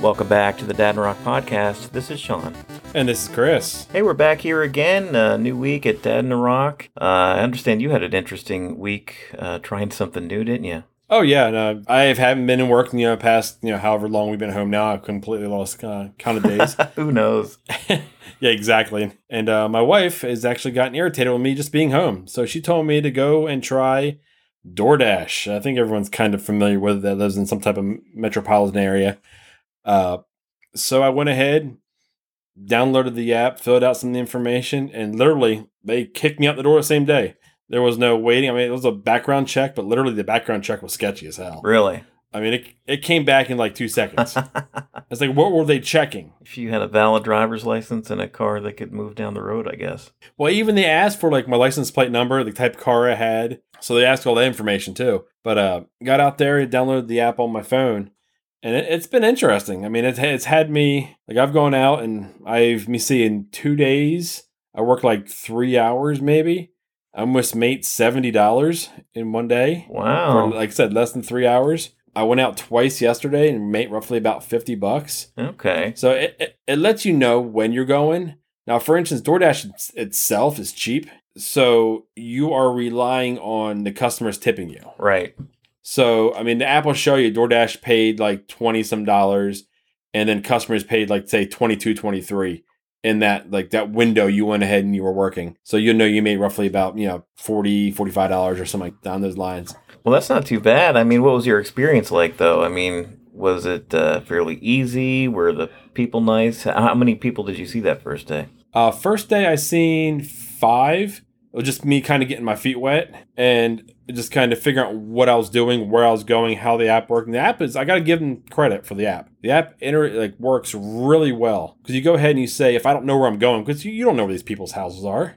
Welcome back to the Dad and Rock podcast. This is Sean. And this is Chris. Hey, we're back here again. Uh, new week at Dad and Rock. Uh, I understand you had an interesting week uh, trying something new, didn't you? Oh yeah, no, I haven't been in work, you know, past you know however long we've been home now. I've completely lost uh, count of days. Who knows? yeah, exactly. And uh, my wife has actually gotten irritated with me just being home, so she told me to go and try DoorDash. I think everyone's kind of familiar with that lives in some type of metropolitan area. Uh, so I went ahead, downloaded the app, filled out some of the information, and literally they kicked me out the door the same day. There was no waiting. I mean, it was a background check, but literally the background check was sketchy as hell. Really? I mean, it, it came back in like two seconds. it's like, what were they checking? If you had a valid driver's license and a car that could move down the road, I guess. Well, even they asked for like my license plate number, the type of car I had. So they asked all that information too. But uh, got out there, downloaded the app on my phone, and it, has been interesting. I mean, it's it's had me like I've gone out and I've me see in two days I work like three hours maybe. I almost made seventy dollars in one day. Wow! For, like I said, less than three hours. I went out twice yesterday and made roughly about fifty bucks. Okay. So it, it, it lets you know when you're going. Now, for instance, DoorDash itself is cheap, so you are relying on the customers tipping you. Right. So, I mean, the app will show you DoorDash paid like 20 some dollars and then customers paid like say 22, 23 in that like that window you went ahead and you were working. So you know you made roughly about, you know, 40, 45 dollars or something like down those lines. Well, that's not too bad. I mean, what was your experience like though? I mean, was it uh, fairly easy? Were the people nice? How many people did you see that first day? Uh, first day I seen five. It was just me kind of getting my feet wet and just kind of figuring out what I was doing, where I was going, how the app worked. And the app is I got to give them credit for the app. The app inter- like works really well because you go ahead and you say if I don't know where I'm going because you, you don't know where these people's houses are.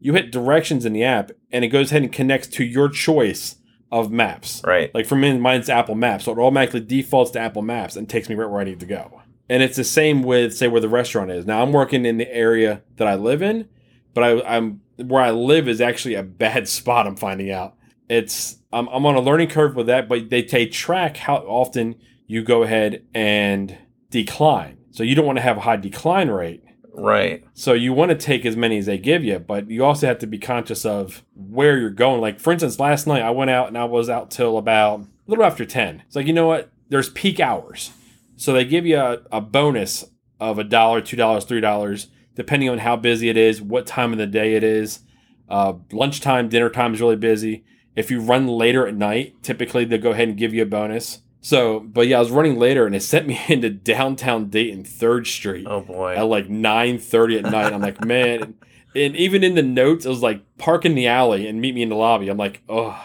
You hit directions in the app and it goes ahead and connects to your choice of maps. Right. Like for me, mine's Apple Maps, so it automatically defaults to Apple Maps and takes me right where I need to go. And it's the same with say where the restaurant is. Now I'm working in the area that I live in, but I, I'm where I live is actually a bad spot. I'm finding out it's I'm, I'm on a learning curve with that, but they take track how often you go ahead and decline. So you don't want to have a high decline rate. Right. So you want to take as many as they give you, but you also have to be conscious of where you're going. Like for instance, last night I went out and I was out till about a little after 10. It's like, you know what? There's peak hours. So they give you a, a bonus of a dollar, two dollars, three dollars, depending on how busy it is, what time of the day it is. Uh, lunchtime, dinner time is really busy. If you run later at night, typically they'll go ahead and give you a bonus. So, but yeah, I was running later and it sent me into downtown Dayton, Third Street. Oh boy! At like nine thirty at night. I'm like, man. And even in the notes, it was like park in the alley and meet me in the lobby. I'm like, oh.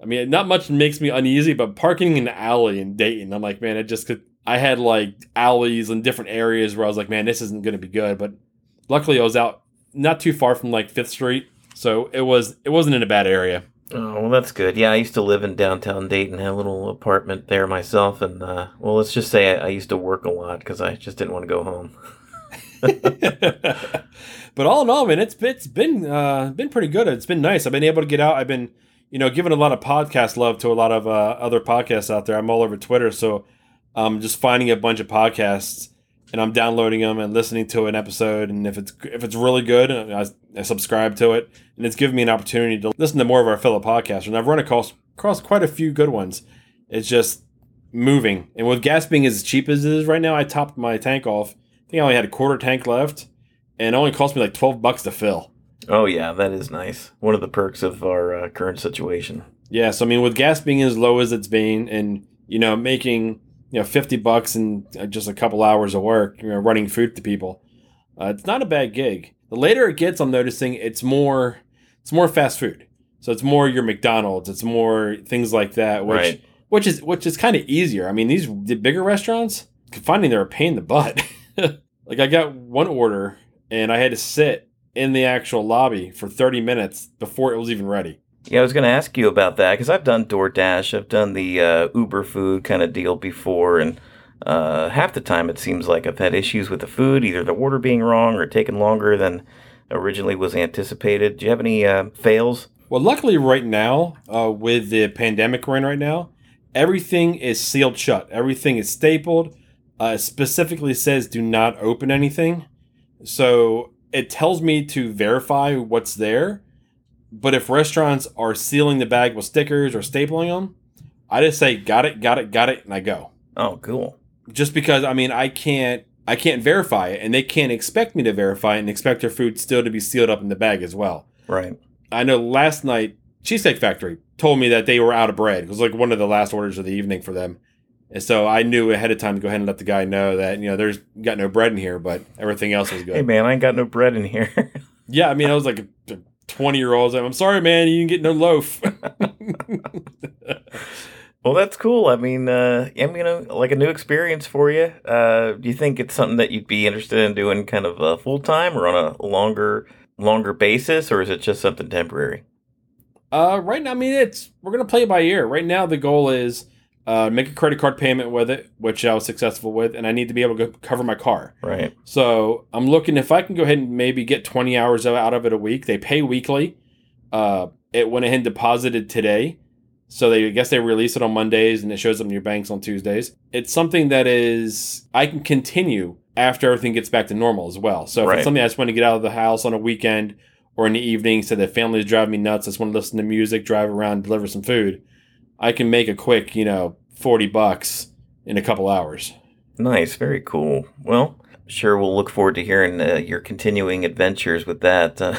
I mean, not much makes me uneasy, but parking in the alley in Dayton, I'm like, man, it just could. I had like alleys in different areas where I was like, man, this isn't going to be good. But luckily, I was out not too far from like Fifth Street, so it was it wasn't in a bad area. Oh, well, that's good. Yeah, I used to live in downtown Dayton, had a little apartment there myself, and uh, well, let's just say I, I used to work a lot because I just didn't want to go home. but all in all, man, it's it's been uh, been pretty good. It's been nice. I've been able to get out. I've been you know giving a lot of podcast love to a lot of uh, other podcasts out there. I'm all over Twitter, so I'm just finding a bunch of podcasts and I'm downloading them and listening to an episode. And if it's if it's really good, I, I subscribe to it, and it's given me an opportunity to listen to more of our fellow podcasters. And I've run across across quite a few good ones. It's just moving, and with gas being as cheap as it is right now, I topped my tank off. I think I only had a quarter tank left, and it only cost me like twelve bucks to fill. Oh yeah, that is nice. One of the perks of our uh, current situation. Yeah, so I mean, with gas being as low as it's been, and you know, making you know, 50 bucks and uh, just a couple hours of work, you know, running food to people. Uh, it's not a bad gig. The later it gets, I'm noticing it's more, it's more fast food. So it's more your McDonald's. It's more things like that, which, right. which is, which is kind of easier. I mean, these the bigger restaurants, finding they're a pain in the butt. like I got one order and I had to sit in the actual lobby for 30 minutes before it was even ready. Yeah, I was going to ask you about that because I've done DoorDash, I've done the uh, Uber food kind of deal before, and uh, half the time it seems like I've had issues with the food, either the order being wrong or taking longer than originally was anticipated. Do you have any uh, fails? Well, luckily, right now, uh, with the pandemic we're in right now, everything is sealed shut. Everything is stapled. uh, specifically says do not open anything. So it tells me to verify what's there. But if restaurants are sealing the bag with stickers or stapling them, I just say got it, got it, got it, and I go. Oh, cool. Just because I mean I can't I can't verify it, and they can't expect me to verify it and expect their food still to be sealed up in the bag as well. Right. I know last night Cheesecake Factory told me that they were out of bread. It was like one of the last orders of the evening for them. And so I knew ahead of time to go ahead and let the guy know that, you know, there's got no bread in here, but everything else was good. Hey, man, I ain't got no bread in here. yeah, I mean, I was like 20 year old. I'm sorry, man, you didn't get no loaf. well, that's cool. I mean, uh, I mean, uh, like a new experience for you. Uh, do you think it's something that you'd be interested in doing kind of uh, full time or on a longer, longer basis, or is it just something temporary? Uh, right now, I mean, it's we're gonna play it by ear. Right now, the goal is uh, make a credit card payment with it, which I was successful with, and I need to be able to cover my car. Right. So I'm looking if I can go ahead and maybe get 20 hours out of it a week. They pay weekly. Uh, it went ahead and deposited today. So they I guess they release it on Mondays and it shows up in your banks on Tuesdays. It's something that is I can continue after everything gets back to normal as well. So if Right. it's something I just want to get out of the house on a weekend or in the evening, so the family's driving me nuts, I just want to listen to music, drive around, deliver some food, I can make a quick, you know, 40 bucks in a couple hours. Nice. Very cool. Well, sure, we'll look forward to hearing uh, your continuing adventures with that. Uh,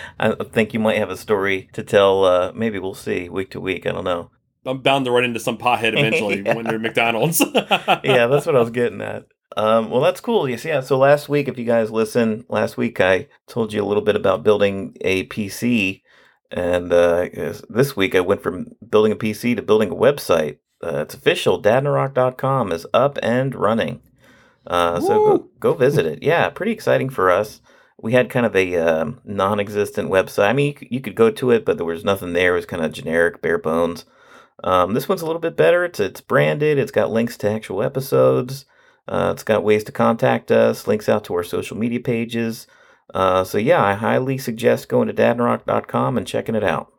I think you might have a story to tell. Uh, maybe we'll see week to week. I don't know. I'm bound to run into some pothead eventually Yeah. when they're at McDonald's. yeah, that's what I was getting at. Um, well, that's cool. Yes, yeah. So last week, if you guys listen, last week I told you a little bit about building a PC, and uh, this week I went from building a PC to building a website. Uh, it's official. dadandrock.com is up and running. Uh, so go, go visit it. Yeah, pretty exciting for us. We had kind of a um, non-existent website. I mean, you could, you could go to it, but there was nothing there. It was kind of generic, bare bones. Um, this one's a little bit better. It's it's branded. It's got links to actual episodes. Uh, it's got ways to contact us, links out to our social media pages. Uh, so yeah, I highly suggest going to dadandrock.com and checking it out.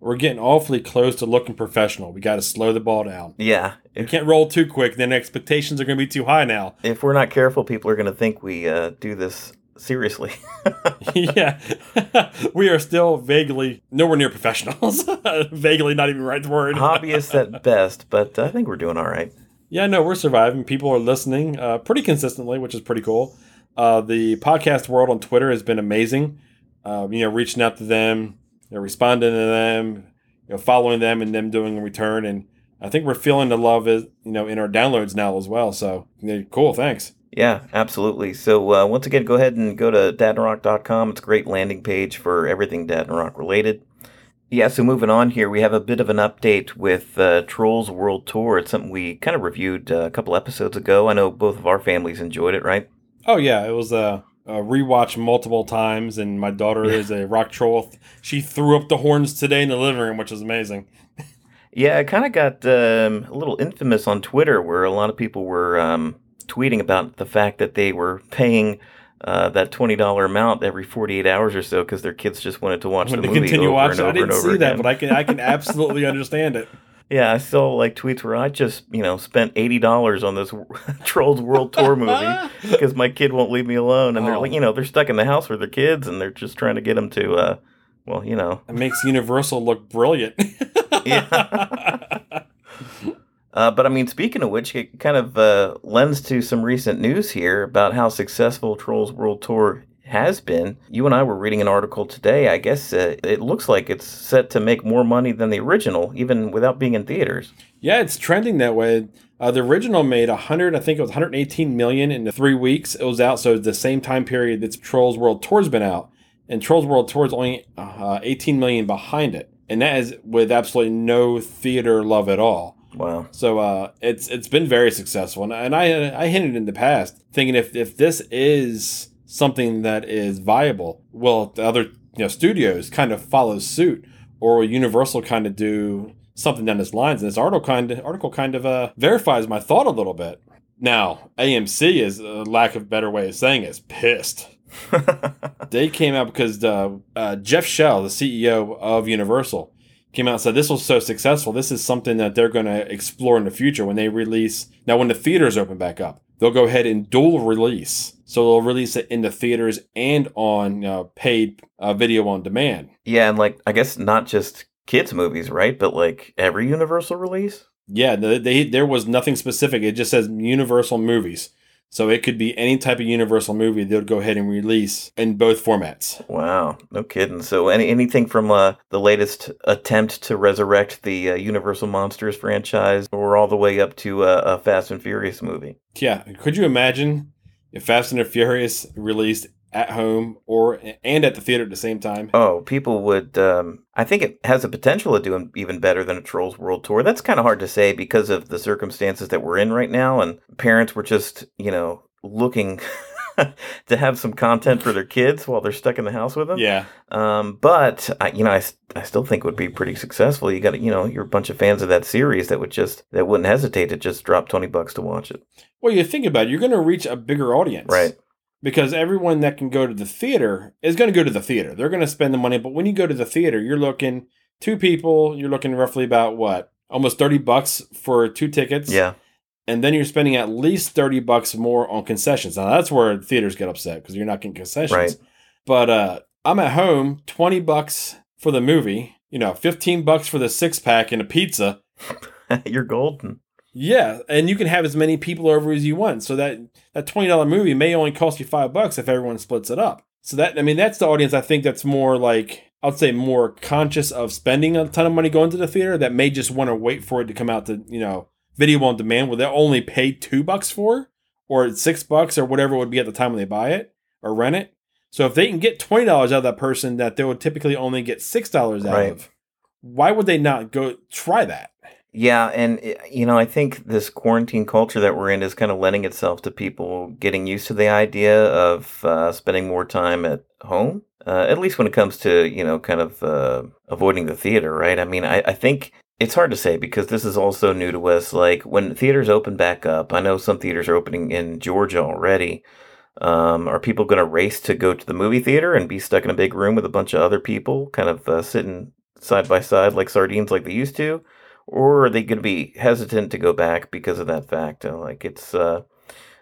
We're getting awfully close to looking professional. We got to slow the ball down. Yeah, We can't roll too quick, then expectations are going to be too high now. if we're not careful, people are going to think we uh, do this seriously. yeah. we are still vaguely nowhere near professionals. vaguely not even right the right word. Hobbyists at best, but I think we're doing all right. Yeah, no, we're surviving. People are listening uh, pretty consistently, which is pretty cool. Uh, the podcast world on Twitter has been amazing. Uh, you know, reaching out to them, you know, responding to them, you know, following them, and them doing a return. And I think we're feeling the love, is, you know, in our downloads now as well. So, cool. Thanks. Yeah, absolutely. So uh, once again, go ahead and go to dadandrock.com. It's a great landing page for everything Dad and Rock related. Yeah, so moving on here, we have a bit of an update with uh, Trolls World Tour. It's something we kind of reviewed uh, a couple episodes ago. I know both of our families enjoyed it, right? Oh yeah, it was a, a rewatch multiple times, and my daughter is a rock troll. She threw up the horns today in the living room, which is amazing. Yeah, it kind of got um, a little infamous on Twitter where a lot of people were um, tweeting about the fact that they were paying uh, that $20 amount every 48 hours or so because their kids just wanted to watch When the movie continue over watching, and I over and didn't over see that, but I can I can absolutely understand it. Yeah, I saw like tweets where I just, you know, spent eighty dollars on this Trolls World Tour movie because my kid won't leave me alone, and they're Oh. like, you know, they're stuck in the house with their kids, and they're just trying to get them to, uh, well, you know, It makes Universal look brilliant. Yeah. Uh, but I mean, speaking of which, it kind of uh, lends to some recent news here about how successful Trolls World Tour has been. You and I were reading an article today. I guess uh, it looks like it's set to make more money than the original, even without being in theaters. yeah, it's trending that way. Uh, the original made 100, I think it was 118 million in the three weeks it was out. So it's the same time period that Trolls World Tour's been out. And Trolls World Tour's only uh, 18 million behind it. And that is with absolutely no theater love at all. Wow. So uh, it's it's been very successful, and, and I I hinted in the past thinking if if this is something that is viable, will the other you know studios kind of follow suit, or will Universal kind of do something down this lines? And this article kind of article kind of uh, verifies my thought a little bit. Now AMC is a lack of better way of saying it, is pissed. They came out because uh, uh, Jeff Shell, the CEO of Universal, came out and said this was so successful. This is something that they're going to explore in the future when they release. Now, when the theaters open back up, they'll go ahead and dual release. So they'll release it in the theaters and on uh, paid uh, video on demand. Yeah, and like I guess not just kids movies, right? But like every Universal release. Yeah, they, they there was nothing specific. It just says Universal movies. So it could be any type of Universal movie they'll go ahead and release in both formats. Wow, no kidding. So any anything from uh, the latest attempt to resurrect the uh, Universal Monsters franchise, or all the way up to uh, a Fast and Furious movie. Yeah, could you imagine if Fast and the Furious released at home or and at the theater at the same time? Oh, people would. Um, I think it has the potential of doing even better than a Trolls World Tour. That's kind of hard to say because of the circumstances that we're in right now, and parents were just, you know, looking. to have some content for their kids while they're stuck in the house with them. Yeah. Um, but I, you know, I, I still think it would be pretty successful. You got, you know, you're a bunch of fans of that series that would just that wouldn't hesitate to just drop twenty bucks to watch it. Well, you think about it, you're going to reach a bigger audience, Right. Because everyone that can go to the theater is going to go to the theater. They're going to spend the money, but when you go to the theater, you're looking two people. You're looking roughly about what, almost thirty bucks for two tickets. Yeah. and then you're spending at least 30 bucks more on concessions. Now that's where theaters get upset because you're not getting concessions. Right. But uh, I'm at home, 20 bucks for the movie, you know, 15 bucks for the six pack and a pizza. you're golden. Yeah, and you can have as many people over as you want. So that that $20 movie may only cost you 5 bucks if everyone splits it up. So that I mean that's the audience I think that's more like I'd say more conscious of spending a ton of money going to the theater that may just want to wait for it to come out to, you know, video on demand where they'll only pay two bucks for or six bucks or whatever it would be at the time when they buy it or rent it. So if they can get twenty dollars out of that person that they would typically only get six dollars out Right. of, why would they not go try that? Yeah, and uh, you know, I think this quarantine culture that we're in is kind of lending itself to people getting used to the idea of uh, spending more time at home. Uh, at least when it comes to you know, kind of uh, avoiding the theater, right? I mean, I, I think it's hard to say because this is also new to us. Like when theaters open back up, I know some theaters are opening in Georgia already. Um, are people going to race to go to the movie theater and be stuck in a big room with a bunch of other people, kind of uh, sitting side by side like sardines, like they used to? Or are they going to be hesitant to go back because of that fact? Uh, Like it's, uh,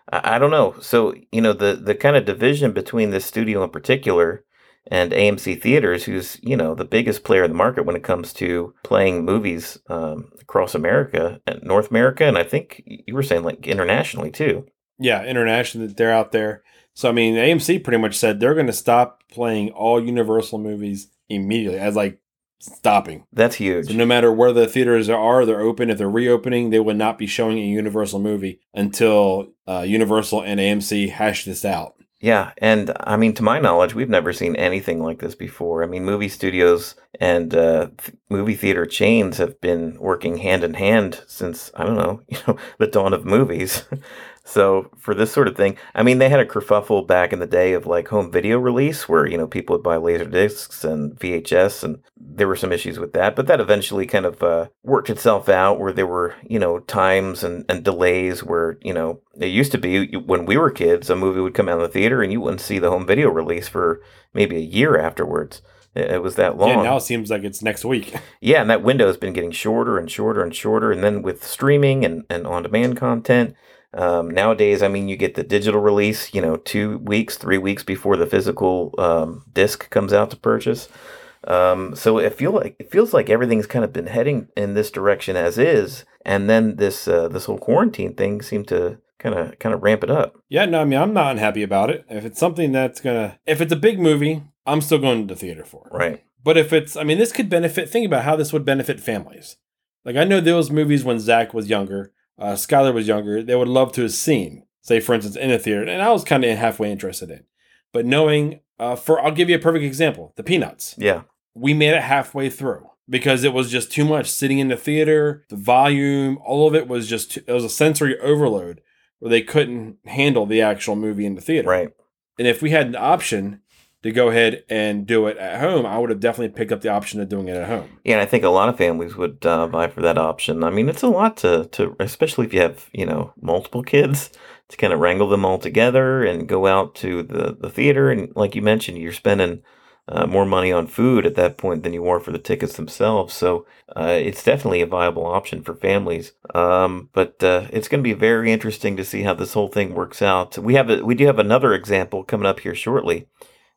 I, don't know. So you know the the kind of division between this studio in particular and AMC Theaters, who's you know the biggest player in the market when it comes to playing movies um, across America, and North America, and I think you were saying like internationally too. Yeah, internationally they're out there. So I mean, AMC pretty much said they're going to stop playing all Universal movies immediately, as like stopping. That's huge. So no matter where the theaters are, they're open. If they're reopening, they would not be showing a Universal movie until uh, Universal and AMC hash this out. Yeah, and I mean, to my knowledge, we've never seen anything like this before. I mean, movie studios and uh, th- movie theater chains have been working hand in hand since I don't know, you know, the dawn of movies. so for this sort of thing, I mean, they had a kerfuffle back in the day of like home video release, where you know people would buy laser discs and VHS, and there were some issues with that. But that eventually kind of uh, worked itself out, where there were you know times and, and delays where you know it used to be when we were kids, a movie would come out in the theater and you wouldn't see the home video release for maybe a year afterwards. It it was that long. Yeah, now it seems like it's next week. Yeah, and that window has been getting shorter and shorter and shorter. And then with streaming and, and on demand content, um, nowadays, I mean, you get the digital release, you know, two weeks, three weeks before the physical um, disc comes out to purchase. Um, so it feel like it feels like everything's kind of been heading in this direction as is, and then this uh, this whole quarantine thing seemed to kind of kind of ramp it up. yeah, no, I mean I'm not unhappy about it. If it's something that's gonna, if it's a big movie, I'm still going to the theater for it. Right. But if it's, I mean, this could benefit. Think about how this would benefit families. Like I know those movies when Zach was younger, uh, Skylar was younger. They would love to have seen, say, for instance, in a theater, and I was kind of halfway interested in. But knowing, uh, for I'll give you a perfect example: the Peanuts. Yeah. We made it halfway through because it was just too much sitting in the theater. The volume, all of it was just too, it was a sensory overload where they couldn't handle the actual movie in the theater. Right. And if we had an option to go ahead and do it at home, I would have definitely picked up the option of doing it at home. Yeah, and I think a lot of families would uh, vie for that option. I mean, it's a lot to, to, especially if you have, you know, multiple kids, to kind of wrangle them all together and go out to the, the theater. And like you mentioned, you're spending uh, more money on food at that point than you are for the tickets themselves. So uh, it's definitely a viable option for families. Um, but uh, it's going to be very interesting to see how this whole thing works out. We have a, we do have another example coming up here shortly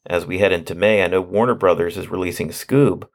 as we head into May. I know Warner Brothers is releasing Scoob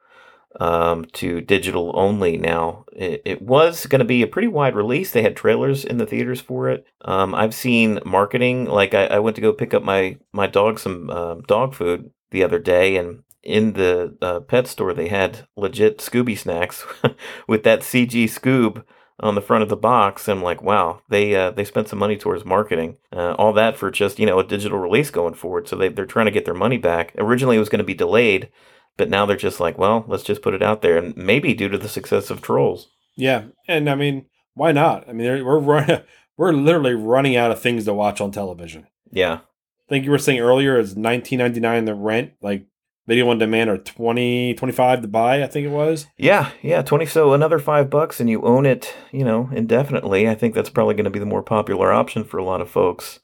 um, to digital only now. It, it was going to be a pretty wide release. They had trailers in the theaters for it. Um, I've seen marketing. Like I, I, went to go pick up my my dog some uh, dog food the other day, and in the uh, pet store they had legit Scooby snacks with that CG Scoob on the front of the box. I'm like, wow, they uh, they spent some money towards marketing. Uh, all that for just you know a digital release going forward. So they they're trying to get their money back. Originally, it was going to be delayed but now they're just like, well, let's just put it out there, and maybe due to the success of Trolls. Yeah, and I mean, why not? I mean, we're running, we're literally running out of things to watch on television. Yeah, I think you were saying earlier is nineteen ninety nine the rent, like video on demand, or 20, 25 to buy. I think it was. Yeah, yeah, twenty. So another five bucks, and you own it, you know, indefinitely. I think that's probably going to be the more popular option for a lot of folks.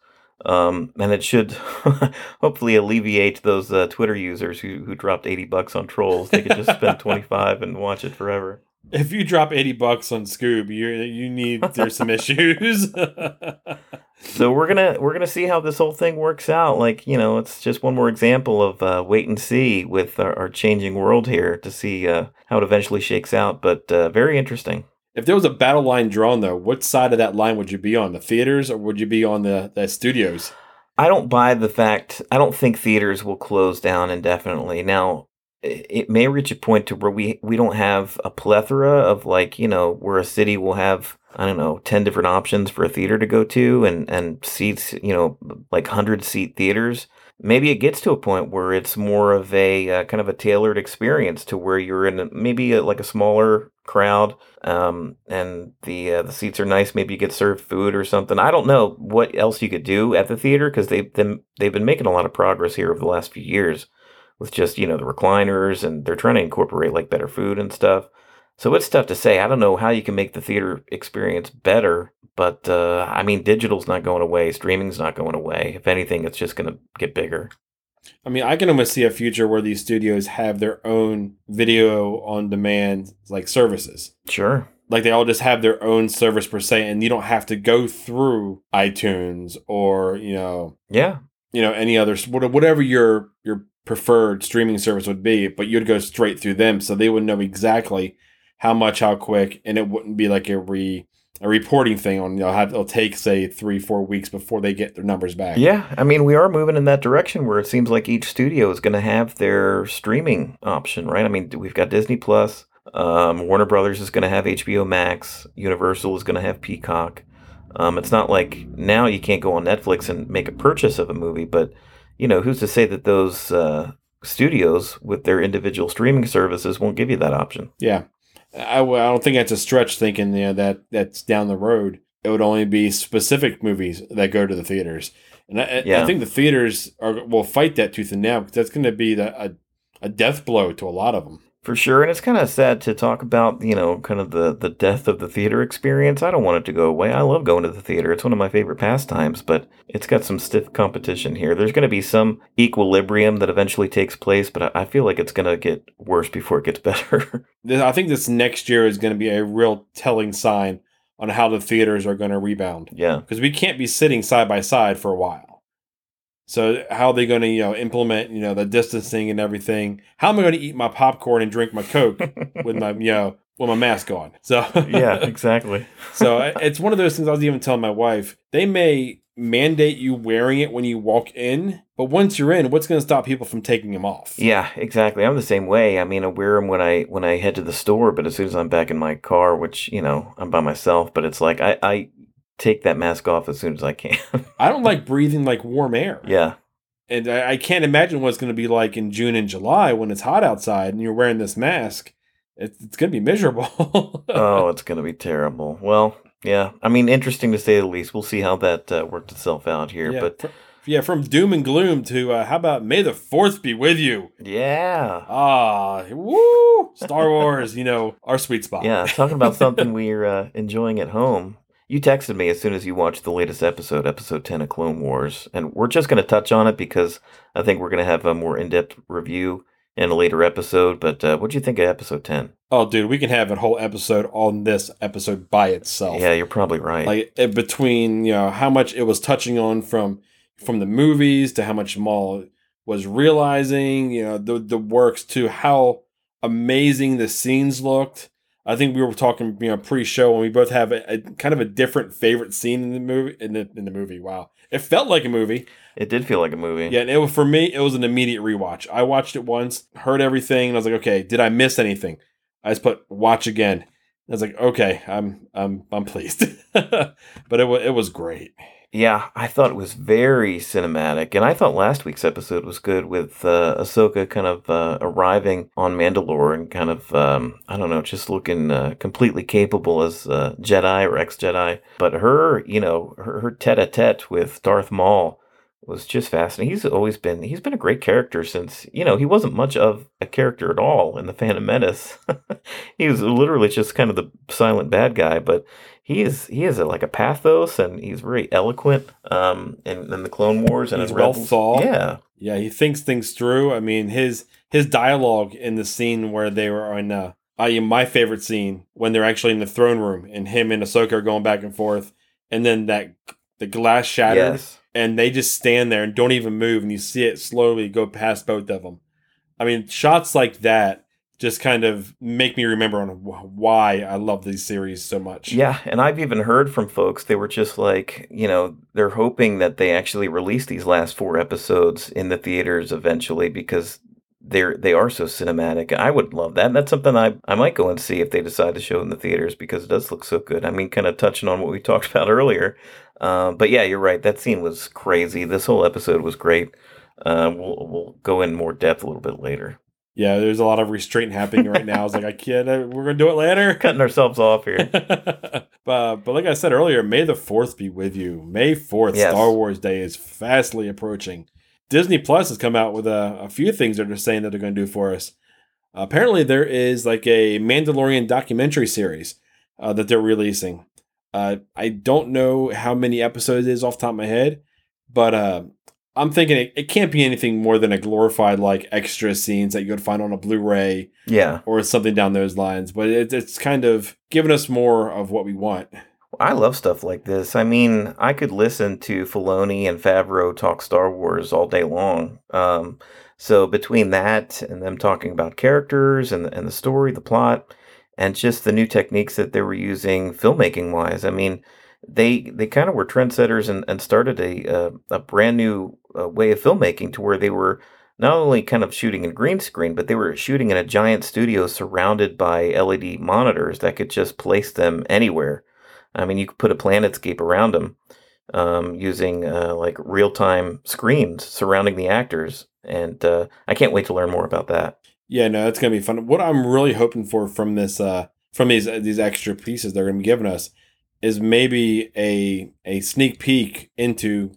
Um, and it should hopefully alleviate those uh, Twitter users who, who dropped 80 bucks on trolls. They could just spend 25 and watch it forever. If you drop 80 bucks on Scoob, you you need there's some issues. so we're gonna we're gonna see how this whole thing works out. Like you know, it's just one more example of uh, wait and see with our, our changing world here to see uh, how it eventually shakes out. But uh, very interesting. If there was a battle line drawn, though, what side of that line would you be on? The theaters or would you be on the, the studios? I don't buy the fact. I don't think theaters will close down indefinitely. Now, it may reach a point to where we we don't have a plethora of like you know where a city will have I don't know ten different options for a theater to go to and and seats you know like hundred seat theaters. Maybe it gets to a point where it's more of a uh, kind of a tailored experience to where you're in a, maybe a, like a smaller crowd um, and the uh, the seats are nice. Maybe you get served food or something. I don't know what else you could do at the theater because been they've been making a lot of progress here over the last few years with just you know the recliners and they're trying to incorporate like better food and stuff so it's tough to say i don't know how you can make the theater experience better but uh, I mean, digital's not going away. Streaming's not going away. If anything, it's just going to get bigger. I mean, I can almost see a future where these studios have their own video on demand like services. Sure. Like they all just have their own service per se, and you don't have to go through iTunes or you know, yeah, you know, any other whatever your your preferred streaming service would be, but you'd go straight through them, so they would know exactly how much, how quick, and it wouldn't be like a re a reporting thing on you know how it'll take say three four weeks before they get their numbers back. Yeah, I mean we are moving in that direction where it seems like each studio is going to have their streaming option, right? I mean we've got Disney Plus, um, Warner Brothers is going to have HBO Max, Universal is going to have Peacock. Um, it's not like now you can't go on Netflix and make a purchase of a movie, but you know who's to say that those uh, studios with their individual streaming services won't give you that option? Yeah, I, I don't think that's a stretch thinking you know, that that's down the road. It would only be specific movies that go to the theaters, and I, yeah. I think the theaters are will fight that tooth and nail because that's going to be the, a a death blow to a lot of them. For sure, and it's kind of sad to talk about, you know, kind of the the death of the theater experience. I don't want it to go away. I love going to the theater. It's one of my favorite pastimes, but it's got some stiff competition here. There's going to be some equilibrium that eventually takes place, but I feel like it's going to get worse before it gets better. I think this next year is going to be a real telling sign on how the theaters are going to rebound. Yeah. Because we can't be sitting side by side for a while. So how are they going to you know implement you know the distancing and everything? How am I going to eat my popcorn and drink my coke with my you know with my mask on? So yeah, exactly. so uh, it's one of those things. I was even telling my wife they may mandate you wearing it when you walk in, but once you're in, what's going to stop people from taking them off? Yeah, exactly. I'm the same way. I mean, I wear them when I when I head to the store, but as soon as I'm back in my car, which you know I'm by myself, but it's like I I take that mask off as soon as I can. I don't like breathing like warm air. Yeah. And I, I can't imagine what it's going to be like in June and July when it's hot outside and you're wearing this mask. It's, it's going to be miserable. oh, it's going to be terrible. Well, yeah. I mean, interesting to say the least. We'll see how that uh, worked itself out here. Yeah, but. Yeah, from doom and gloom to uh, how about May the Fourth be with you? Yeah. Ah, woo! Star Wars, you know, our sweet spot. Yeah, talking about something we're uh, enjoying at home. You texted me as soon as you watched the latest episode, episode 10 of Clone Wars, and we're just going to touch on it because I think we're going to have a more in depth review in a later episode. But uh, what do you think of episode ten? Oh, dude, we can have a whole episode on this episode by itself. Yeah, you're probably right. Like between you know how much it was touching on from from the movies to how much Maul was realizing, you know, the the works to how amazing the scenes looked. I think we were talking, you know, pre-show, and we both have a, a kind of a different favorite scene in the movie. In the in the movie, wow, it felt like a movie. it did feel like a movie. Yeah, and it was for me. It was an immediate rewatch. I watched it once, heard everything, and I was like, okay, did I miss anything? I just put watch again. I was like, okay, I'm I'm I'm pleased. but it was it was great. Yeah, I thought it was very cinematic, and I thought last week's episode was good with uh, Ahsoka kind of uh, arriving on Mandalore and kind of um, I don't know, just looking uh, completely capable as uh, Jedi or ex Jedi. But her, you know, her, her tete-a-tete with Darth Maul was just fascinating. He's always been he's been a great character since you know he wasn't much of a character at all in the Phantom Menace. he was literally just kind of the silent bad guy, but he is he is a, like a pathos and he's very eloquent um in, in the Clone Wars and He's well Rebels. thought. Yeah, Yeah, he thinks things through. I mean, his his dialogue in the scene where they were on uh, I my favorite scene when they're actually in the throne room and him and Ahsoka are going back and forth, and then that the glass shatters yes, and they just stand there and don't even move, and you see it slowly go past both of them. I mean, shots like that just kind of make me remember on why I love these series so much. yeah, and I've even heard from folks they were just like you know they're hoping that they actually release these last four episodes in the theaters eventually because they're they are so cinematic. I would love that. That's something I I might go and see if they decide to show in the theaters because it does look so good. I mean, kind of touching on what we talked about earlier. Uh, but yeah, you're right. That scene was crazy. This whole episode was great. Uh, we'll we'll go in more depth a little bit later. Yeah, there's a lot of restraint happening right now. It's like, I can't. uh, We're gonna do it later. Cutting ourselves off here. but, but like I said earlier, May the 4th be with you. May 4th, Yes. Star Wars Day is fastly approaching. Disney Plus has come out with a, a few things that they're saying that they're going to do for us. apparently, there is like a Mandalorian documentary series uh, that they're releasing. Uh, I don't know how many episodes it is off the top of my head, but uh, I'm thinking it, it can't be anything more than a glorified like extra scenes that you would find on a Blu-ray Yeah, or something down those lines. But it, it's kind of giving us more of what we want. I love stuff like this. I mean, I could listen to Filoni and Favreau talk Star Wars all day long. Um, so between that and them talking about characters and and the story, the plot, and just the new techniques that they were using filmmaking wise, I mean, they they kind of were trendsetters and, and started a uh, a brand new uh, way of filmmaking to where they were not only kind of shooting in green screen, but they were shooting in a giant studio surrounded by LED monitors that could just place them anywhere. I mean, you could put a planetscape around them um, using uh, like real time screens surrounding the actors. And uh, I can't wait to learn more about that. Yeah, no, it's gonna be fun. What I'm really hoping for from this, uh, from these these extra pieces they're gonna be giving us, is maybe a a sneak peek into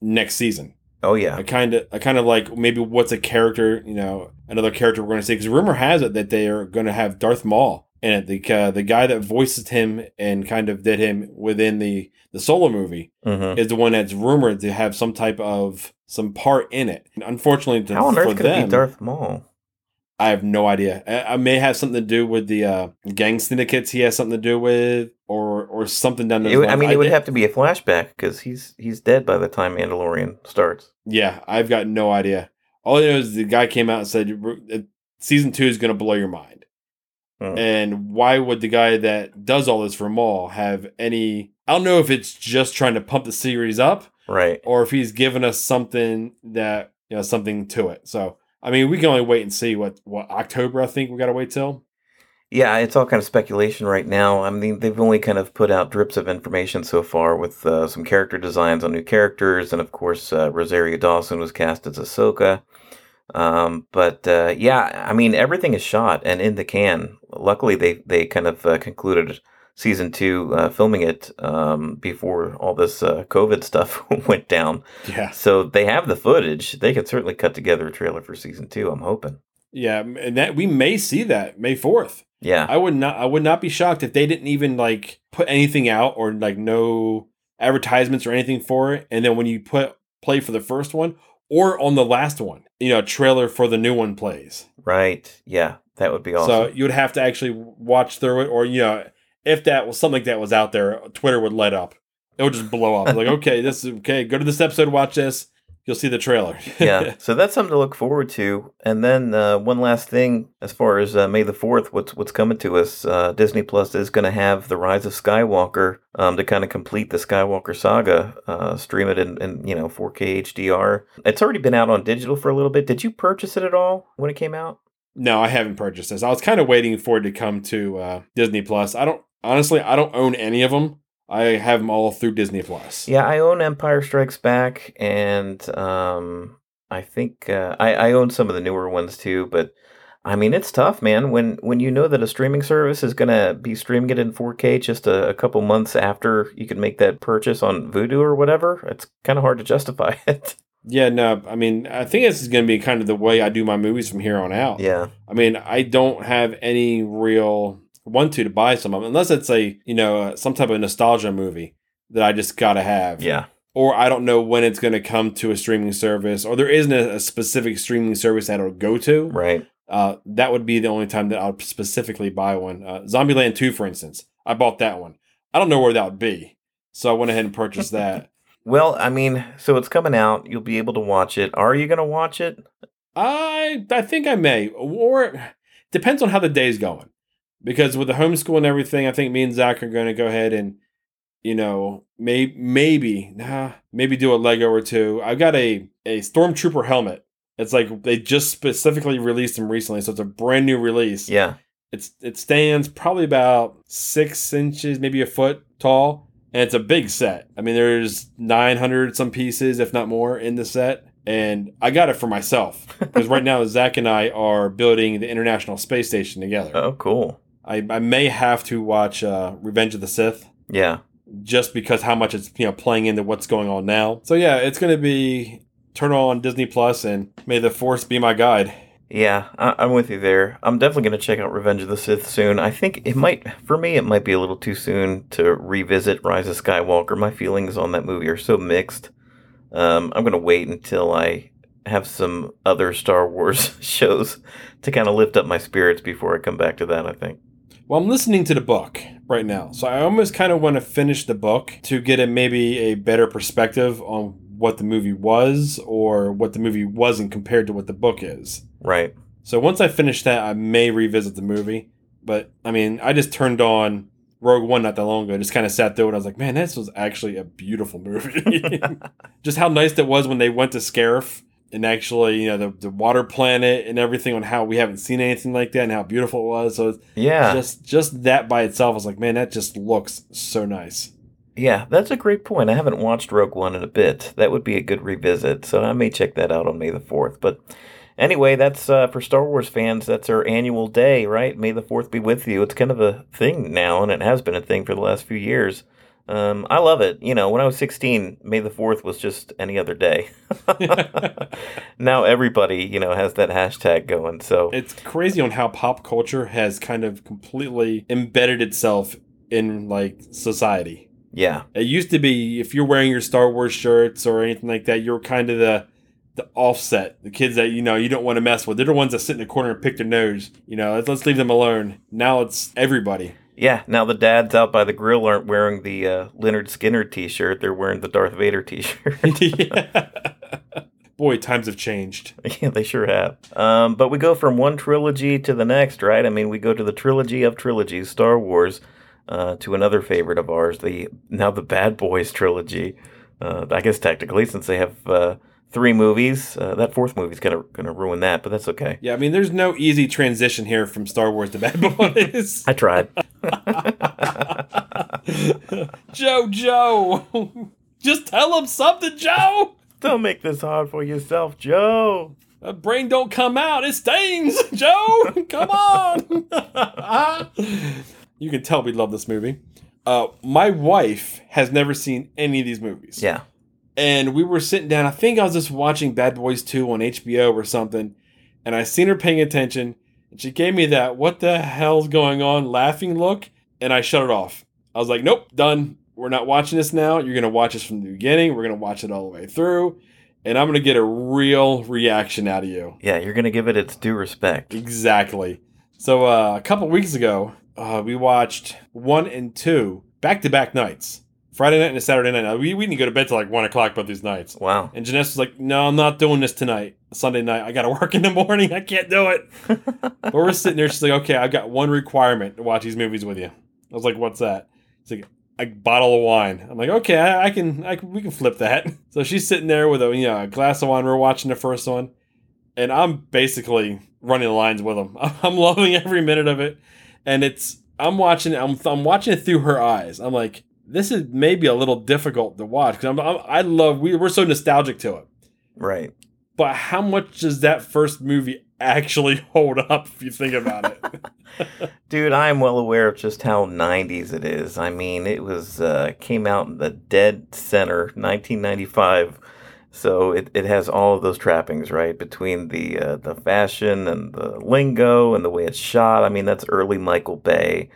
next season. Oh, yeah. a kind of a kind of like maybe what's a character you know another character we're going to see because rumor has it that they are going to have Darth Maul in it the uh, the guy that voices him and kind of did him within the the solo movie hmm is the one that's rumored to have some type of some part in it and unfortunately to, How on earth could them be Darth Maul? I have no idea I, I may have something to do with the uh, gang syndicates he has something to do with or or something down would- I mean, it would have to be a flashback because he's he's dead by the time Mandalorian starts. Yeah, I've got no idea. All I know is the guy came out and said "Uh, season two is going to blow your mind. Hmm. And why would the guy that does all this for Maul have any? I don't know if it's just trying to pump the series up Right. or if he's giving us something that you know something to it. So I mean, we can only wait and see what what October. I think we got to wait till. Yeah, it's all kind of speculation right now. I mean, they've only kind of put out drips of information so far with uh, some character designs on new characters, and of course, uh, Rosario Dawson was cast as Ahsoka. Um, but uh, yeah, I mean, everything is shot and in the can. Luckily, they they kind of uh, concluded season two uh, filming it um, before all this uh, COVID stuff went down. Yeah, So they have the footage. They could certainly cut together a trailer for season two. I'm hoping. yeah, and that we may see that May fourth. Yeah. I would not I would not be shocked if they didn't even like put anything out or like no advertisements or anything for it. And then when you put play for the first one or on the last one, you know, a trailer for the new one plays. Right. Yeah, that would be awesome. So you would have to actually watch through it, or you know, if that was something that was out there, Twitter would light up. It would just blow up. like, okay, this is okay. Go to this episode, watch this. You'll see the trailer. yeah, so that's something to look forward to. And then uh, one last thing, as far as uh, May the Fourth, what's what's coming to us? Uh, Disney Plus is going to have the Rise of Skywalker um, to kind of complete the Skywalker saga. Uh, stream it in, in you know 4K HDR. It's already been out on digital for a little bit. Did you purchase it at all when it came out? No, I haven't purchased this. I was kind of waiting for it to come to uh, Disney Plus. I don't honestly, I don't own any of them. I have them all through Disney Plus. Yeah, I own Empire Strikes Back, and um, I think uh, I, I own some of the newer ones too. But I mean, it's tough, man. When when you know that a streaming service is gonna be streaming it in 4K just a, a couple months after you can make that purchase on Vudu or whatever, it's kind of hard to justify it. Yeah, no, I mean, I think this is going to be kind of the way I do my movies from here on out. Yeah. I mean, I don't have any real want to to buy some of them unless it's a you know uh, some type of nostalgia movie that I just gotta have. Yeah. Or I don't know when it's going to come to a streaming service, or there isn't a, a specific streaming service that it'll go to. Right. Uh, that would be the only time that I'll specifically buy one. Uh, Zombieland 2, for instance, I bought that one. I don't know where that would be, so I went ahead and purchased that. Well, I mean, so it's coming out. You'll be able to watch it. Are you going to watch it? I I think I may, or depends on how the day's going because with the homeschool and everything, I think me and Zach are going to go ahead and, you know, may, maybe, nah, maybe do a Lego or two. I've got a, a Stormtrooper helmet. It's like they just specifically released them recently, so it's a brand new release. Yeah. It's it stands probably about six inches, maybe a foot tall, and it's a big set. I mean, there's 900 some pieces, if not more, in the set. And I got it for myself because right now Zach and I are building the International Space Station together. Oh, cool. I, I may have to watch uh, Revenge of the Sith Yeah. just because how much it's you know playing into what's going on now. So yeah, it's gonna be turn on Disney Plus and may the Force be my guide. Yeah, I- I'm with you there. I'm definitely going to check out Revenge of the Sith soon. I think it might, for me, it might be a little too soon to revisit Rise of Skywalker. My feelings on that movie are so mixed. Um, I'm going to wait until I have some other Star Wars shows to kind of lift up my spirits before I come back to that, I think. Well, I'm listening to the book right now, so I almost kind of want to finish the book to get a maybe a better perspective on what the movie was or what the movie wasn't compared to what the book is. Right. So once I finish that, I may revisit the movie. But I mean, I just turned on Rogue One not that long ago. I Just kind of sat there and I was like, man, this was actually a beautiful movie. just how nice it was when they went to Scarif and actually, you know, the, the water planet and everything on how we haven't seen anything like that and how beautiful it was. So Yeah. just just that by itself, I was like, man, that just looks so nice. Yeah, that's a great point. I haven't watched Rogue One in a bit. That would be a good revisit, so I may check that out on May the 4th. But anyway, that's uh, for Star Wars fans, that's our annual day, right? May the 4th be with you. It's kind of a thing now, and it has been a thing for the last few years. Um, I love it. You know, when I was 16, May the 4th was just any other day. now everybody, you know, has that hashtag going. So It's crazy on how pop culture has kind of completely embedded itself in like society. yeah, It used to be if you're wearing your Star Wars shirts or anything like that, you're kind of the the offset, the kids that you know you don't want to mess with. They're the ones that sit in the corner and pick their nose. You know, let's, let's leave them alone. Now it's everybody. Yeah. Now the dads out by the grill aren't wearing the uh, Lynyrd Skynyrd T-shirt; they're wearing the Darth Vader T-shirt. Yeah. Boy, times have changed. Yeah, they sure have. Um, but we go from one trilogy to the next, right? I mean, we go to the trilogy of trilogies, Star Wars, uh, to another favorite of ours, the now the Bad Boys trilogy. Uh, I guess technically, since they have uh, three movies, uh, that fourth movie's gonna gonna ruin that, but that's okay. Yeah, I mean, there's no easy transition here from Star Wars to Bad Boys. I tried. Joe, Joe, just tell him something, Joe. Don't make this hard for yourself, Joe. A brain don't come out. It stains, Joe. Come on. you can tell we love this movie. Uh, my wife has never seen any of these movies. Yeah. And we were sitting down. I think I was just watching Bad Boys 2 on HBO or something. And I seen her paying attention. And she gave me that, what the hell's going on, laughing look. And I shut it off. I was like, nope, done. We're not watching this now. You're going to watch this from the beginning. We're going to watch it all the way through. and I'm gonna get a real reaction out of you. Yeah, you're gonna give it its due respect. Exactly. So uh, a couple weeks ago, uh, we watched one and two back to back nights. Friday night and a Saturday night. Now, we, we didn't go to bed till like one o'clock both these nights. Wow. And Janessa was like, "No, I'm not doing this tonight. Sunday night, I got to work in the morning. I can't do it." but we're sitting there. She's like, "Okay, I've got one requirement to watch these movies with you." I was like, "What's that?" She's like, "A bottle of wine." I'm like, "Okay, I, I can, I can, we can flip that." So she's sitting there with a you know a glass of wine. We're watching the first one, and I'm basically running the lines with them. I'm loving every minute of it, and it's I'm watching. I'm I'm watching it through her eyes. I'm like, this is maybe a little difficult to watch because I'm, I'm, I love we we're so nostalgic to it. Right. But how much does that first movie actually hold up if you think about it? Dude, I am well aware of just how 90s it is. I mean, it was uh, came out in the dead center, 1995. So it, it has all of those trappings, right? Between the uh, the fashion and the lingo and the way it's shot. I mean, that's early Michael Bay,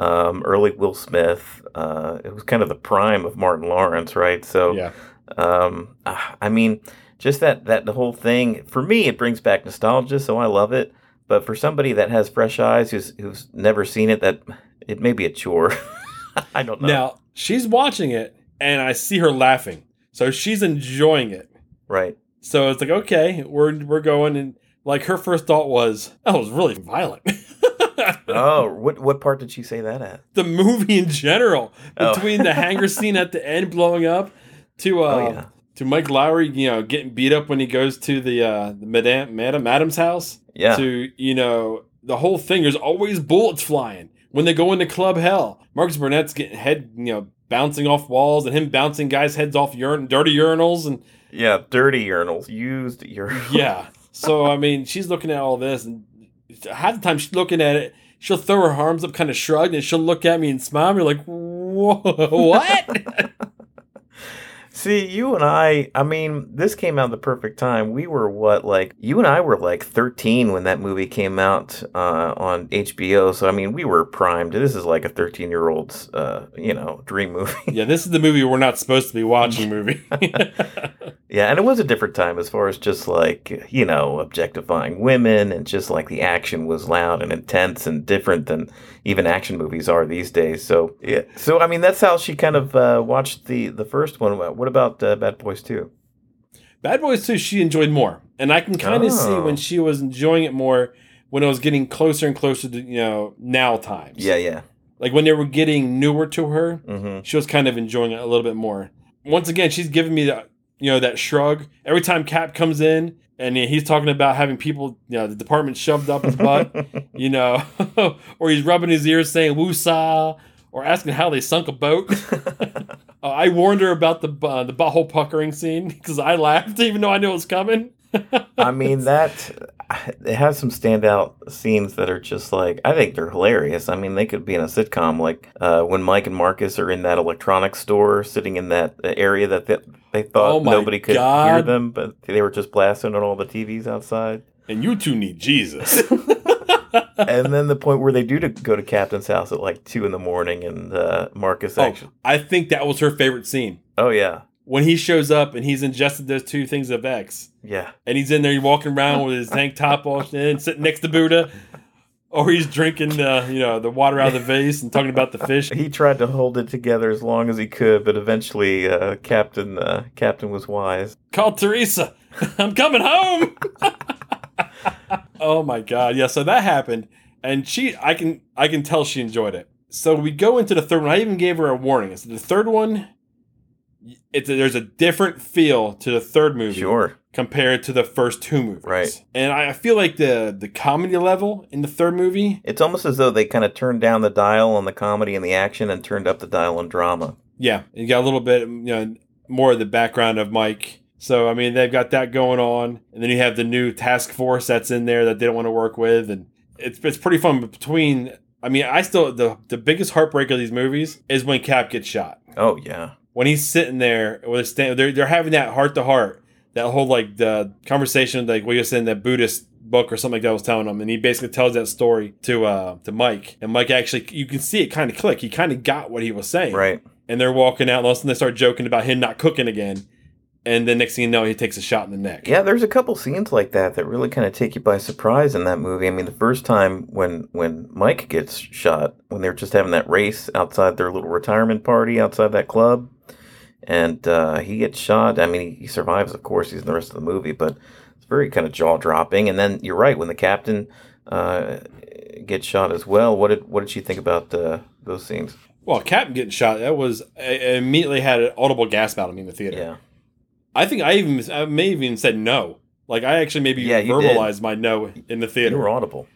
um, early Will Smith. Uh, it was kind of the prime of Martin Lawrence, right? So, yeah, um, ah, I mean, just that that the whole thing for me, it brings back nostalgia, so I love it. But for somebody that has fresh eyes, who's who's never seen it, that it may be a chore. I don't know. now she's watching it and I see her laughing, so she's enjoying it. right. So it's like okay, we're we're going and like her first thought was that was really violent. Oh, what what part did she say that at? the movie in general, Oh. between the hangar scene at the end blowing up to uh, Oh, yeah. to Mike Lowrey, you know, getting beat up when he goes to the uh, the Madame Madam Adams house. Yeah. To you know, the whole thing. There's always bullets flying when they go into Club Hell. Marcus Burnett's getting head, you know, bouncing off walls, and him bouncing guys' heads off urin- dirty urinals, and Yeah, dirty urinals, used urinals. yeah. So I mean, she's looking at all this, and half the time she's looking at it. She'll throw her arms up, kind of shrugged, and she'll look at me and smile. You're like, Whoa, what? See, you and I, I mean, this came out at the perfect time. We were what, like, you and I were like 13 when that movie came out uh, on HBO. So, I mean, we were primed. This is like a 13 year old's, uh, you know, dream movie. yeah, this is the movie we're not supposed to be watching. Movie. yeah, and it was a different time as far as just like, you know, objectifying women and just like the action was loud and intense and different than even action movies are these days. So, yeah. So, I mean, that's how she kind of uh, watched the, the first one. What about uh, Bad Boys 2? Bad Boys 2, she enjoyed more. And I can kind of see Oh. when she was enjoying it more when it was getting closer and closer to, you know, now times. Yeah, yeah. Like when they were getting newer to her, hmm she was kind of enjoying it a little bit more. Once again, she's giving me that, you know, that shrug. Every time Cap comes in and he's talking about having people, you know, the department shoved up his butt, you know, or he's rubbing his ears saying woosah, or asking how they sunk a boat. Uh, I warned her about the uh, the butthole puckering scene because I laughed even though I knew it was coming. I mean that it has some standout scenes that are just like I think they're hilarious. I mean they could be in a sitcom like uh, when Mike and Marcus are in that electronics store sitting in that area that they, they thought Oh nobody could hear them, but they were just blasting on all the TVs outside. And you two need Jesus. and then the point where they do to go to Captain's house at like two in the morning, and uh, Marcus oh, actually, I think that was her favorite scene oh yeah, when he shows up and he's ingested those two things of X. yeah, and he's in there walking around with his tank top off and sitting next to Buddha, or he's drinking the you know the water out of the vase and talking about the fish. he tried to hold it together as long as he could, but eventually uh, Captain uh, Captain was wise. Call Teresa, I'm coming home. oh my god, yeah. So that happened, and she, I can, I can tell she enjoyed it. So we go into the third one. I even gave her a warning. So the third one, it's a, there's a different feel to the third movie. Sure. Compared to the first two movies, Right. And I I feel like the the comedy level in the third movie It's almost as though they kind of turned down the dial on the comedy and the action and turned up the dial on drama. Yeah, you got a little bit, you know, more of the background of Mike. So I mean, they've got that going on, and then you have the new task force that's in there that they don't want to work with, and it's it's pretty fun. But between, I mean, I still the the biggest heartbreak of these movies is when Cap gets shot. Oh yeah. When he's sitting there with a stand, they're they're having that heart to heart, that whole like the conversation, like what you said in that Buddhist book or something like that was telling him, and he basically tells that story to uh to Mike, and Mike actually you can see it kind of click. He kind of got what he was saying, Right. and they're walking out, and all of a sudden they start joking about him not cooking again. and then next thing you know, he takes a shot in the neck. Yeah, there's a couple scenes like that that really kind of take you by surprise in that movie. I mean, the first time when when Mike gets shot, when they're just having that race outside their little retirement party outside that club, and uh, he gets shot. I mean, he, he survives, of course. He's in the rest of the movie, but it's very kind of jaw dropping. And then you're right when the captain uh, gets shot as well. What did what did you think about uh, those scenes? Well, Captain getting shot, that was I immediately had an audible gasp out of me in the theater. Yeah, I think I even I may have even said no. Like I actually maybe Yeah, verbalized my no in the you theater. were audible.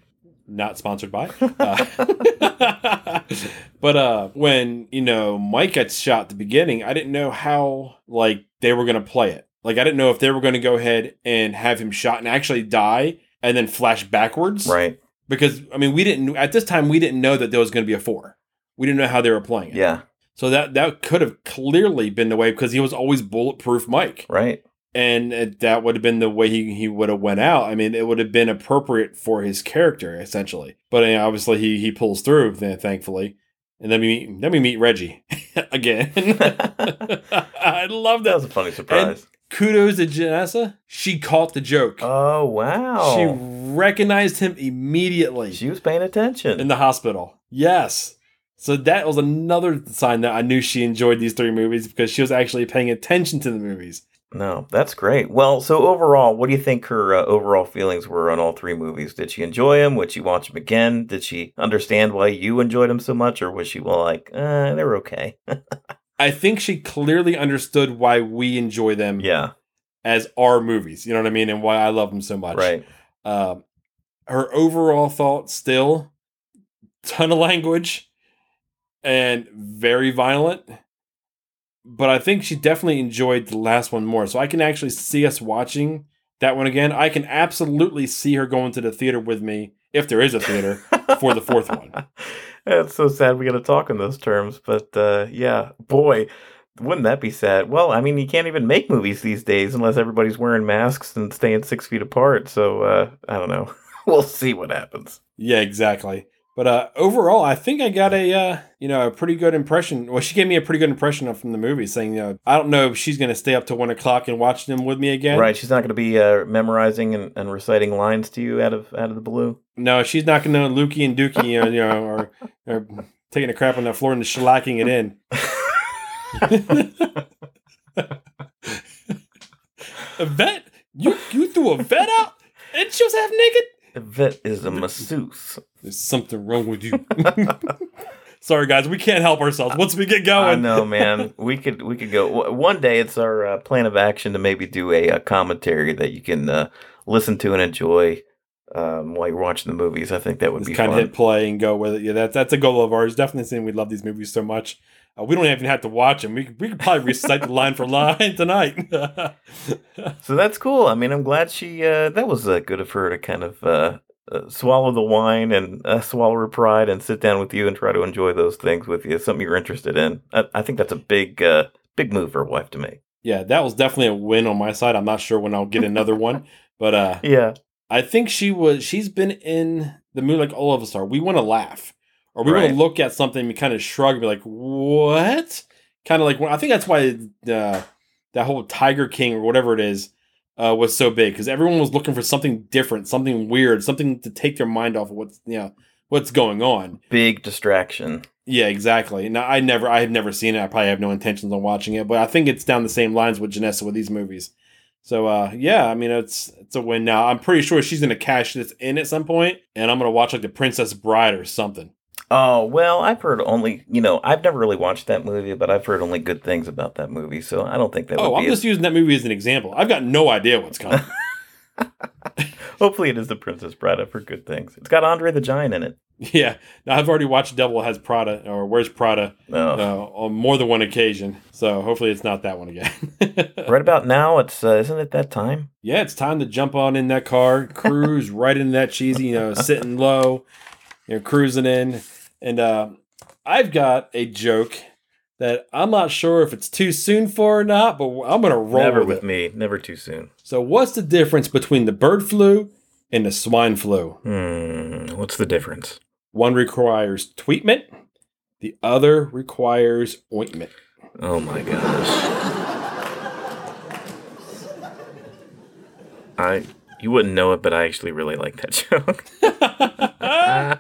Not sponsored by. Uh, but uh when, you know, Mike gets shot at the beginning, I didn't know how like they were gonna play it. Like I didn't know if they were gonna go ahead and have him shot and actually die and then flash backwards. Right. Because I mean we didn't at this time we didn't know that there was gonna be a four. We didn't know how they were playing it. Yeah. So that that could have clearly been the way because he was always bulletproof Mike, Right. And it- that would have been the way he, he would have went out. I mean, it would have been appropriate for his character essentially. But uh, obviously, he he pulls through, th- thankfully. And then we meet then we meet Reggie again. I love That was a funny surprise. Kudos to Janessa. She caught the joke. oh wow. She recognized him immediately She was paying attention. in the hospital. Yes. So that was another sign that I knew she enjoyed these three movies because she was actually paying attention to the movies. No, that's great. Well, so overall, what do you think her uh, overall feelings were on all three movies? Did she enjoy them? Would she watch them again? Did she understand why you enjoyed them so much, or was she well like, uh, they're okay? I think she clearly understood why we enjoy them yeah, as our movies. You know what I mean? And why I love them so much. right. Um, her overall thoughts still ton of language and very violent. But I think she definitely enjoyed the last one more. So I can actually see us watching that one again. I can absolutely see her going to the theater with me if there is a theater for the fourth one. It's so sad we got to talk in those terms, but uh, yeah, boy, wouldn't that be sad? Well, I mean, you can't even make movies these days unless everybody's wearing masks and staying six feet apart. So uh, I don't know. we'll see what happens. Yeah, exactly. But uh, overall, I think I got a uh, you know a pretty good impression. Well, she gave me a pretty good impression of from the movie, saying you know I don't know if she's going to stay up to one o'clock and watch them with me again. Right? She's not going to be uh, memorizing and, and reciting lines to you out of out of the blue. No, she's not going to Lukey and Dookie, you know, you know or, or taking a crap on the floor and shellacking it in. a vet? You you threw a vet out and she was half naked? Vet is a masseuse. There's something wrong with you. Sorry, guys, we can't help ourselves. Once we get going, I know, man. We could we could go one day. It's our uh, plan of action to maybe do a, a commentary that you can uh, listen to and enjoy um, while you're watching the movies. I think that would Just be kind fun. of hit play and go with it. Yeah, that, that's a goal of ours. Definitely saying we love these movies so much. Uh, we don't even have to watch them. We, we could probably recite the line for line tonight. So that's cool. I mean, I'm glad she. Uh, that was uh, good of her to kind of uh, uh, swallow the wine and uh, swallow her pride and sit down with you and try to enjoy those things with you. Something you're interested in. I, I think that's a big, uh, big move for a wife to make. yeah, that was definitely a win on my side. I'm not sure when I'll get another one, but uh, Yeah. I think she was. She's been in the movie like all of us are. We want to laugh, or we want Right. to look at something and kind of shrug and be like, "What?" Kind of like I think that's why uh, that whole Tiger King or whatever it is uh, was so big because everyone was looking for something different, something weird, something to take their mind off of what's you know what's going on. Big distraction. Yeah, exactly. Now I never, I have never seen it. I probably have no intentions on watching it, but I think it's down the same lines with Janessa with these movies. So uh, yeah, I mean it's it's a win now. I'm pretty sure she's gonna cash this in at some point, and I'm gonna watch like the Princess Bride or something. Oh, well, I've heard only, you know, I've never really watched that movie, but I've heard only good things about that movie, so I don't think that oh, would I'm be. just using that movie as an example. I've got no idea what's coming. Hopefully, it is The Princess Bride. I've heard good things. It's got Andre the Giant in it. yeah, now I've already watched Devil Has Prada or Where's Prada Oh. uh, on more than one occasion, so hopefully it's not that one again. Right about now, it's uh, isn't it that time? yeah, it's time to jump on in that car, cruise right into that cheesy, you know, sitting low, you know, cruising in. And uh, I've got a joke that I'm not sure if it's too soon for or not, but I'm gonna roll Never with with it. me. Never too soon. So, what's the difference between the bird flu and the swine flu? Hmm. What's the difference? One requires tweetment, the other requires ointment. Oh my gosh. I you wouldn't know it, but I actually really like that joke. I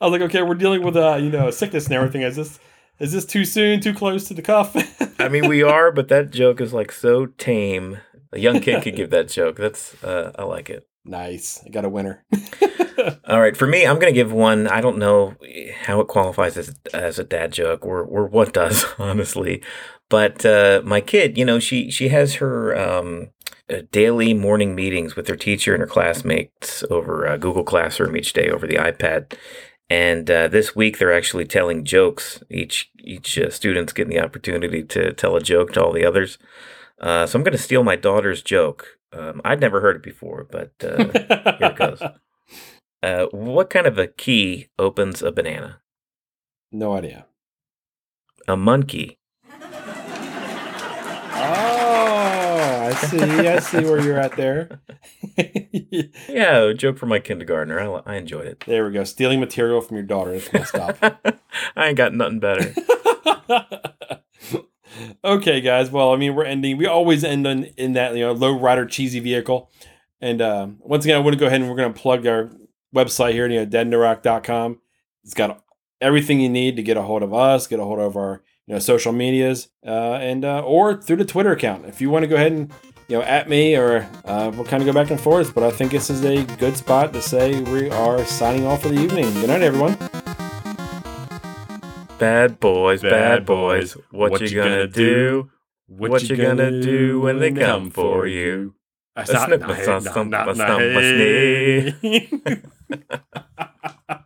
was like, okay, we're dealing with uh, you know, sickness and everything. Is this is this too soon, too close to the cuff? I mean, we are, but that joke is like so tame. A young kid could give that joke. That's uh, I like it. nice. I got a winner. All right, for me, I'm gonna give one. I don't know how it qualifies as as a dad joke or or what does, honestly. But uh, my kid, you know, she she has her um, daily morning meetings with her teacher and her classmates over uh, Google Classroom each day over the iPad. And uh, this week, they're actually telling jokes. Each each uh, student's getting the opportunity to tell a joke to all the others. Uh, so I'm going to steal my daughter's joke. Um, I'd never heard it before, but uh, here it goes. Uh, what kind of a key opens a banana? No idea. A monkey. Oh, I see. I see where you're at there. Yeah, a joke from my kindergartner. I, I enjoyed it. there we go. Stealing material from your daughter. That's messed up. I ain't got nothing better. okay, guys. Well, I mean, we're ending. We always end on in that you know low rider cheesy vehicle. And uh, once again, I want to go ahead and we're going to plug our website here, you know, dadandrock.com. It's got everything you need to get a hold of us, get a hold of our you know social medias, uh, and uh, or through the Twitter account. If you want to go ahead and you know at me, or uh, we'll kind of go back and forth. But I think this is a good spot to say we are signing off for the evening. Good night, everyone. Bad boys, bad, Bad boys. boys. What, you gonna, do? What, you gonna do when they come for you? I snip, a stump, a stump, a snake.